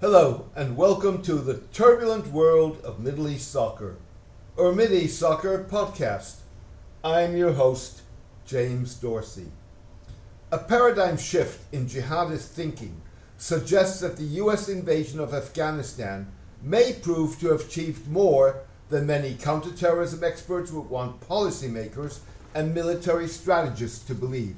Hello, and welcome to the turbulent world of Middle East soccer, or Mid East Soccer podcast. I'm your host, James Dorsey. A paradigm shift in jihadist thinking suggests that the US invasion of Afghanistan may prove to have achieved more than many counterterrorism experts would want policymakers and military strategists to believe.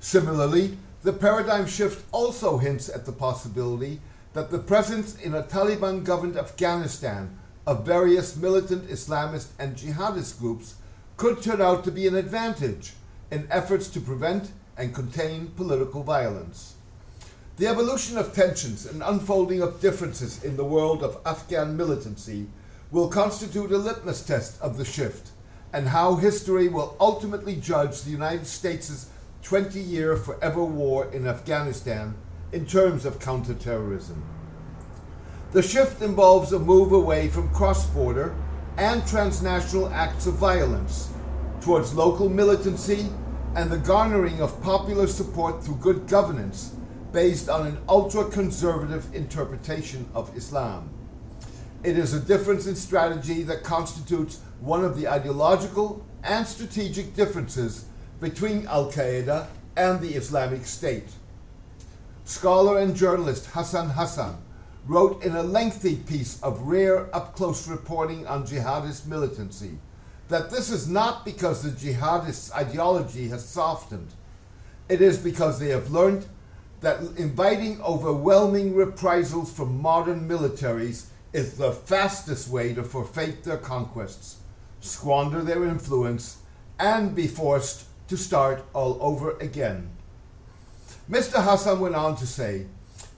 Similarly, the paradigm shift also hints at the possibility that the presence in a Taliban governed Afghanistan of various militant Islamist and jihadist groups could turn out to be an advantage in efforts to prevent and contain political violence. The evolution of tensions and unfolding of differences in the world of Afghan militancy will constitute a litmus test of the shift and how history will ultimately judge the United States' 20 year forever war in Afghanistan in terms of counterterrorism. The shift involves a move away from cross border and transnational acts of violence towards local militancy and the garnering of popular support through good governance based on an ultra conservative interpretation of Islam. It is a difference in strategy that constitutes one of the ideological and strategic differences between Al Qaeda and the Islamic State. Scholar and journalist Hassan Hassan wrote in a lengthy piece of rare up close reporting on jihadist militancy that this is not because the jihadists' ideology has softened. It is because they have learned that inviting overwhelming reprisals from modern militaries is the fastest way to forfeit their conquests, squander their influence, and be forced to start all over again. Mr. Hassan went on to say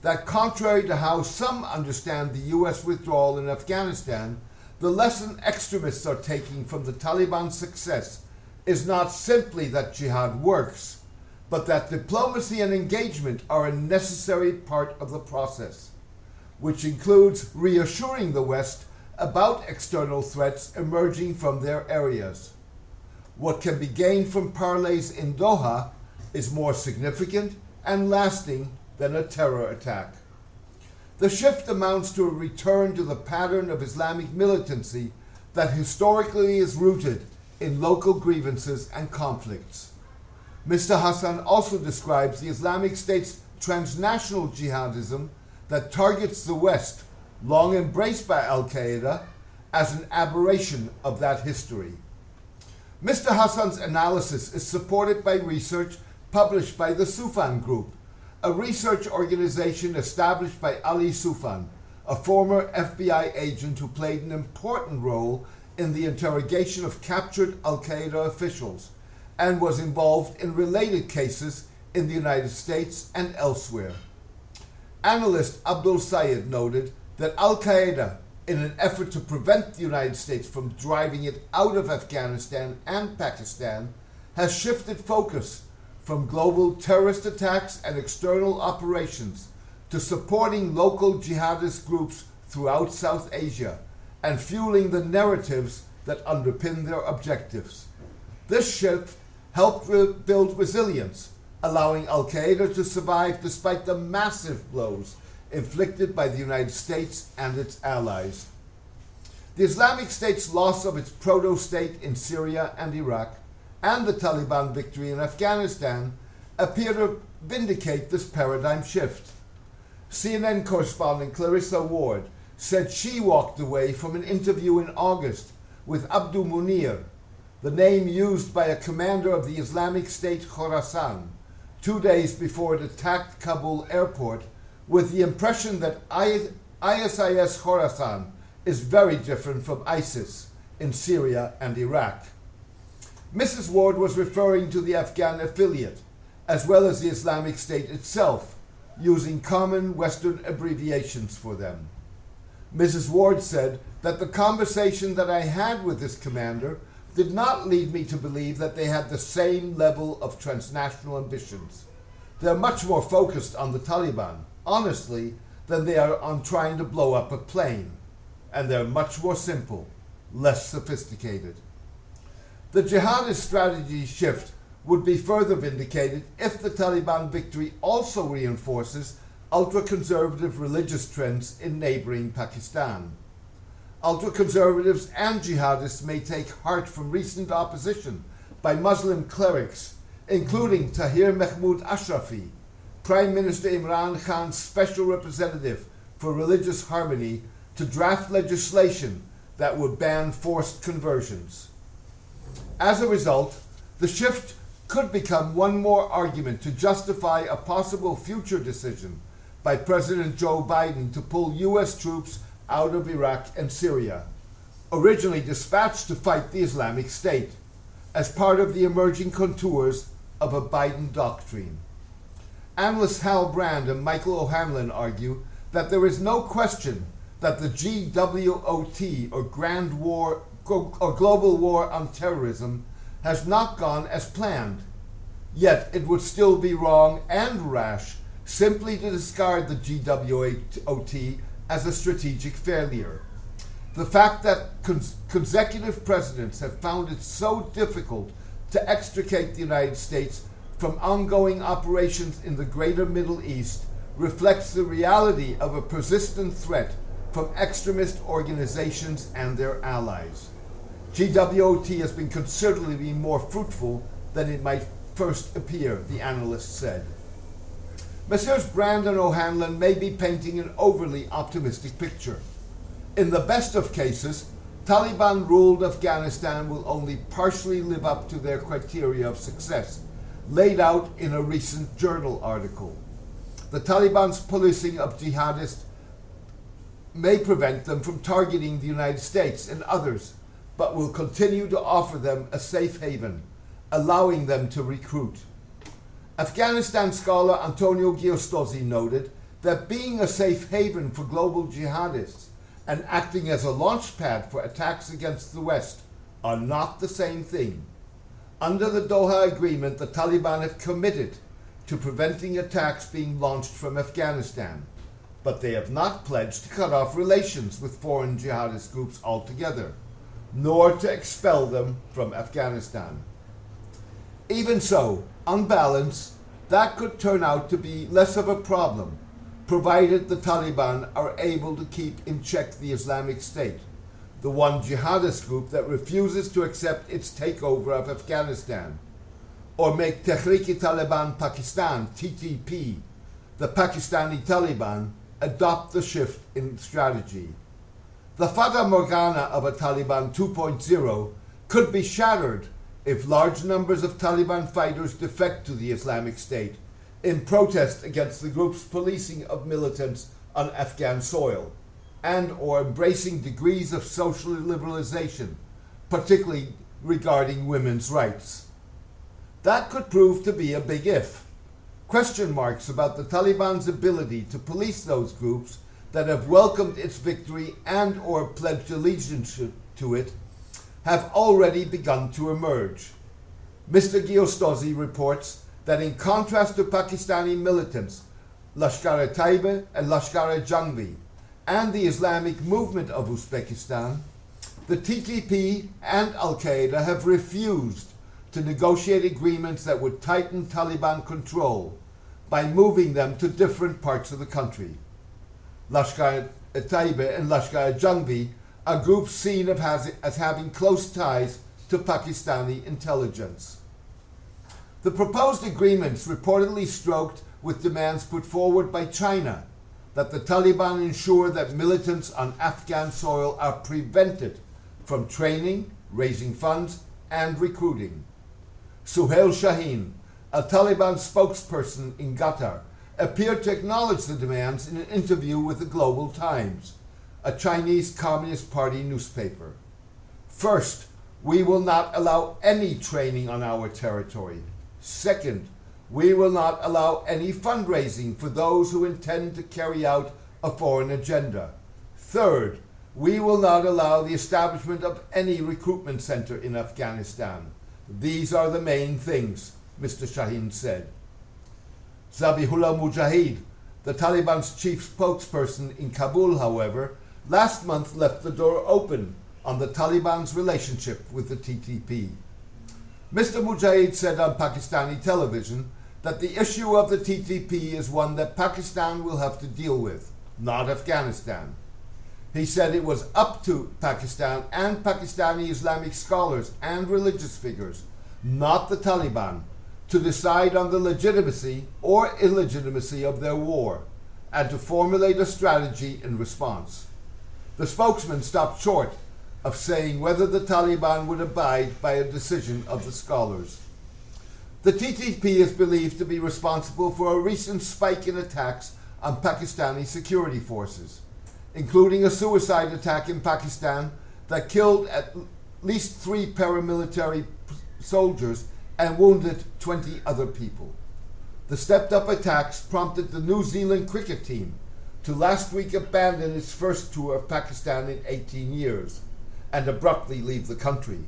that contrary to how some understand the US withdrawal in Afghanistan, the lesson extremists are taking from the Taliban's success is not simply that jihad works, but that diplomacy and engagement are a necessary part of the process, which includes reassuring the West about external threats emerging from their areas. What can be gained from parleys in Doha is more significant and lasting than a terror attack. The shift amounts to a return to the pattern of Islamic militancy that historically is rooted in local grievances and conflicts. Mr. Hassan also describes the Islamic State's transnational jihadism that targets the West, long embraced by Al Qaeda, as an aberration of that history. Mr. Hassan's analysis is supported by research published by the Soufan Group, a research organization established by Ali Soufan, a former FBI agent who played an important role in the interrogation of captured Al Qaeda officials and was involved in related cases in the United States and elsewhere. Analyst Abdul Sayed noted that Al Qaeda, in an effort to prevent the United States from driving it out of Afghanistan and Pakistan, has shifted focus from global terrorist attacks and external operations to supporting local jihadist groups throughout South Asia and fueling the narratives that underpin their objectives. This shift helped re- build resilience, allowing Al Qaeda to survive despite the massive blows inflicted by the United States and its allies. The Islamic State's loss of its proto state in Syria and Iraq and the Taliban victory in Afghanistan appear to vindicate this paradigm shift. CNN correspondent Clarissa Ward said she walked away from an interview in August with Abdul Munir, the name used by a commander of the Islamic State Khorasan, two days before it attacked Kabul airport, with the impression that ISIS Khorasan is very different from ISIS in Syria and Iraq. Mrs. Ward was referring to the Afghan affiliate, as well as the Islamic State itself, using common Western abbreviations for them. Mrs. Ward said that the conversation that I had with this commander did not lead me to believe that they had the same level of transnational ambitions. They're much more focused on the Taliban, honestly, than they are on trying to blow up a plane. And they're much more simple, less sophisticated. The jihadist strategy shift would be further vindicated if the Taliban victory also reinforces ultra conservative religious trends in neighboring Pakistan. Ultra conservatives and jihadists may take heart from recent opposition by Muslim clerics, including Tahir Mahmoud Ashrafi, Prime Minister Imran Khan's special representative for religious harmony, to draft legislation that would ban forced conversions. As a result, the shift could become one more argument to justify a possible future decision by President Joe Biden to pull U.S. troops out of Iraq and Syria, originally dispatched to fight the Islamic State, as part of the emerging contours of a Biden doctrine. Analysts Hal Brands and Michael O'Hanlon argue that there is no question that the GWOT, or Grand War, or Global War on Terrorism, has not gone as planned. Yet it would still be wrong and rash simply to discard the GWOT as a strategic failure. The fact that cons- consecutive presidents have found it so difficult to extricate the United States from ongoing operations in the greater Middle East reflects the reality of a persistent threat from extremist organizations and their allies. GWOT has been considerably more fruitful than it might first appear, the analyst said. Messrs. Brandon O'Hanlon may be painting an overly optimistic picture. In the best of cases, Taliban ruled Afghanistan will only partially live up to their criteria of success laid out in a recent journal article. The Taliban's policing of jihadists may prevent them from targeting the United States and others, but will continue to offer them a safe haven, allowing them to recruit. Afghanistan scholar Antonio Giustozzi noted that being a safe haven for global jihadists and acting as a launch pad for attacks against the West are not the same thing. Under the Doha Agreement, the Taliban have committed to preventing attacks being launched from Afghanistan, but they have not pledged to cut off relations with foreign jihadist groups altogether, nor to expel them from Afghanistan. Even so, on balance, that could turn out to be less of a problem, provided the Taliban are able to keep in check the Islamic State the one jihadist group that refuses to accept its takeover of Afghanistan, or make Tehrik-i-Taliban Pakistan, TTP, the Pakistani Taliban, adopt the shift in strategy. The Fata Morgana of a Taliban 2.0 could be shattered if large numbers of Taliban fighters defect to the Islamic State in protest against the group's policing of militants on Afghan soil and or embracing degrees of social liberalization, particularly regarding women's rights. That could prove to be a big if. Question marks about the Taliban's ability to police those groups that have welcomed its victory and or pledged allegiance to it have already begun to emerge. Mr. Giustozzi reports that in contrast to Pakistani militants, Lashkar-e-Taiba and Lashkar-e-Jhangvi and the Islamic movement of Uzbekistan, the TTP and Al Qaeda have refused to negotiate agreements that would tighten Taliban control by moving them to different parts of the country. Lashkar Taiba and Lashkar Jhangvi are groups seen as having close ties to Pakistani intelligence. The proposed agreements reportedly stroked with demands put forward by China that the Taliban ensure that militants on Afghan soil are prevented from training, raising funds, and recruiting. Suhail Shaheen, a Taliban spokesperson in Qatar, appeared to acknowledge the demands in an interview with the Global Times, a Chinese Communist Party newspaper. First, we will not allow any training on our territory. Second, we will not allow any fundraising for those who intend to carry out a foreign agenda. Third, we will not allow the establishment of any recruitment center in Afghanistan. These are the main things, Mr. Shaheen said. Zabihullah Mujahid, the Taliban's chief spokesperson in Kabul, however, last month left the door open on the Taliban's relationship with the TTP. Mr. Mujahid said on Pakistani television that the issue of the TTP is one that Pakistan will have to deal with, not Afghanistan. He said it was up to Pakistan and Pakistani Islamic scholars and religious figures, not the Taliban, to decide on the legitimacy or illegitimacy of their war and to formulate a strategy in response. The spokesman stopped short of saying whether the Taliban would abide by a decision of the scholars. The TTP is believed to be responsible for a recent spike in attacks on Pakistani security forces including a suicide attack in Pakistan that killed at least three paramilitary soldiers and wounded 20 other people. The stepped up attacks prompted the New Zealand cricket team to last week abandon its first tour of Pakistan in 18 years and abruptly leave the country,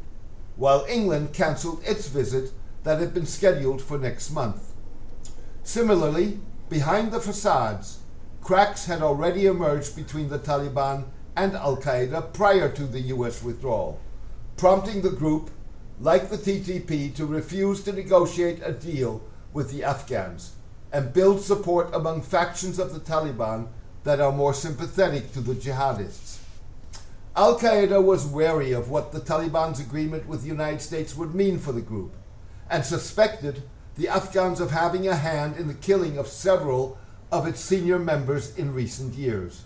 while England cancelled its visit that had been scheduled for next month. Similarly, behind the facades, cracks had already emerged between the Taliban and Al Qaeda prior to the US withdrawal, prompting the group, like the TTP, to refuse to negotiate a deal with the Afghans and build support among factions of the Taliban that are more sympathetic to the jihadists. Al Qaeda was wary of what the Taliban's agreement with the United States would mean for the group and suspected the Afghans of having a hand in the killing of several of its senior members in recent years.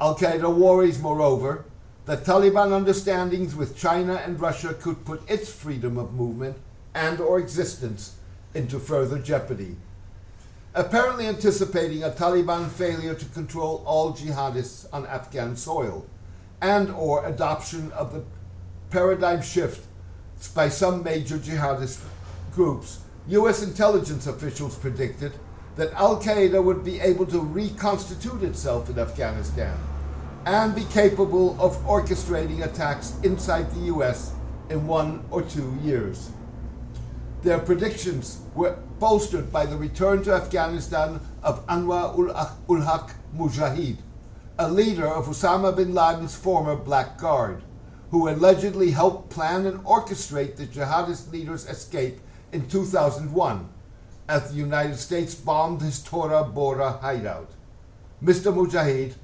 Al Qaeda worries, moreover, that Taliban understandings with China and Russia could put its freedom of movement and or existence into further jeopardy. Apparently anticipating a Taliban failure to control all jihadists on Afghan soil and or adoption of the paradigm shift by some major jihadist groups, US intelligence officials predicted that Al Qaeda would be able to reconstitute itself in Afghanistan and be capable of orchestrating attacks inside the US in one or two years. Their predictions were bolstered by the return to Afghanistan of Anwar ul Haq Mujahid, a leader of Osama bin Laden's former Black Guard, who allegedly helped plan and orchestrate the jihadist leader's escape in 2001 as the United States bombed his Tora Bora hideout. Mr. Mujahid,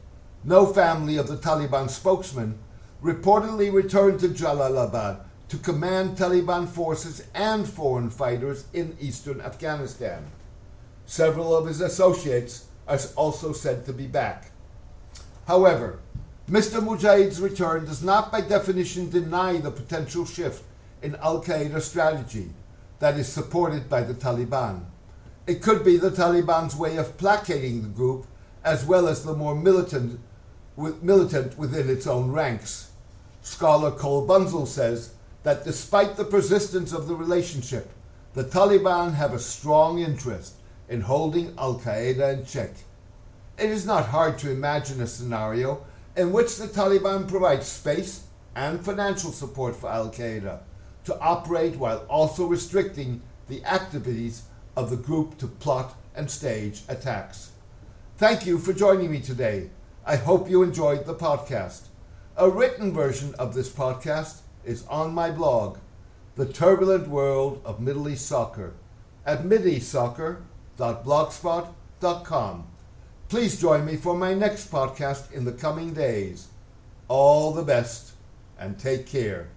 no family of the Taliban spokesman, reportedly returned to Jalalabad to command Taliban forces and foreign fighters in eastern Afghanistan. Several of his associates are also said to be back. However, Mr. Mujahid's return does not by definition deny the potential shift in Al Qaeda strategy that is supported by the Taliban. It could be the Taliban's way of placating the group, as well as the more militant, militant within its own ranks. Scholar Cole Bunzel says that despite the persistence of the relationship, the Taliban have a strong interest in holding Al Qaeda in check. It is not hard to imagine a scenario in which the Taliban provides space and financial support for Al Qaeda to operate while also restricting the activities of the group to plot and stage attacks. Thank you for joining me today. I hope you enjoyed the podcast. A written version of this podcast is on my blog, The Turbulent World of Middle East Soccer, at mideastsoccer.blogspot.com. Please join me for my next podcast in the coming days. All the best and take care.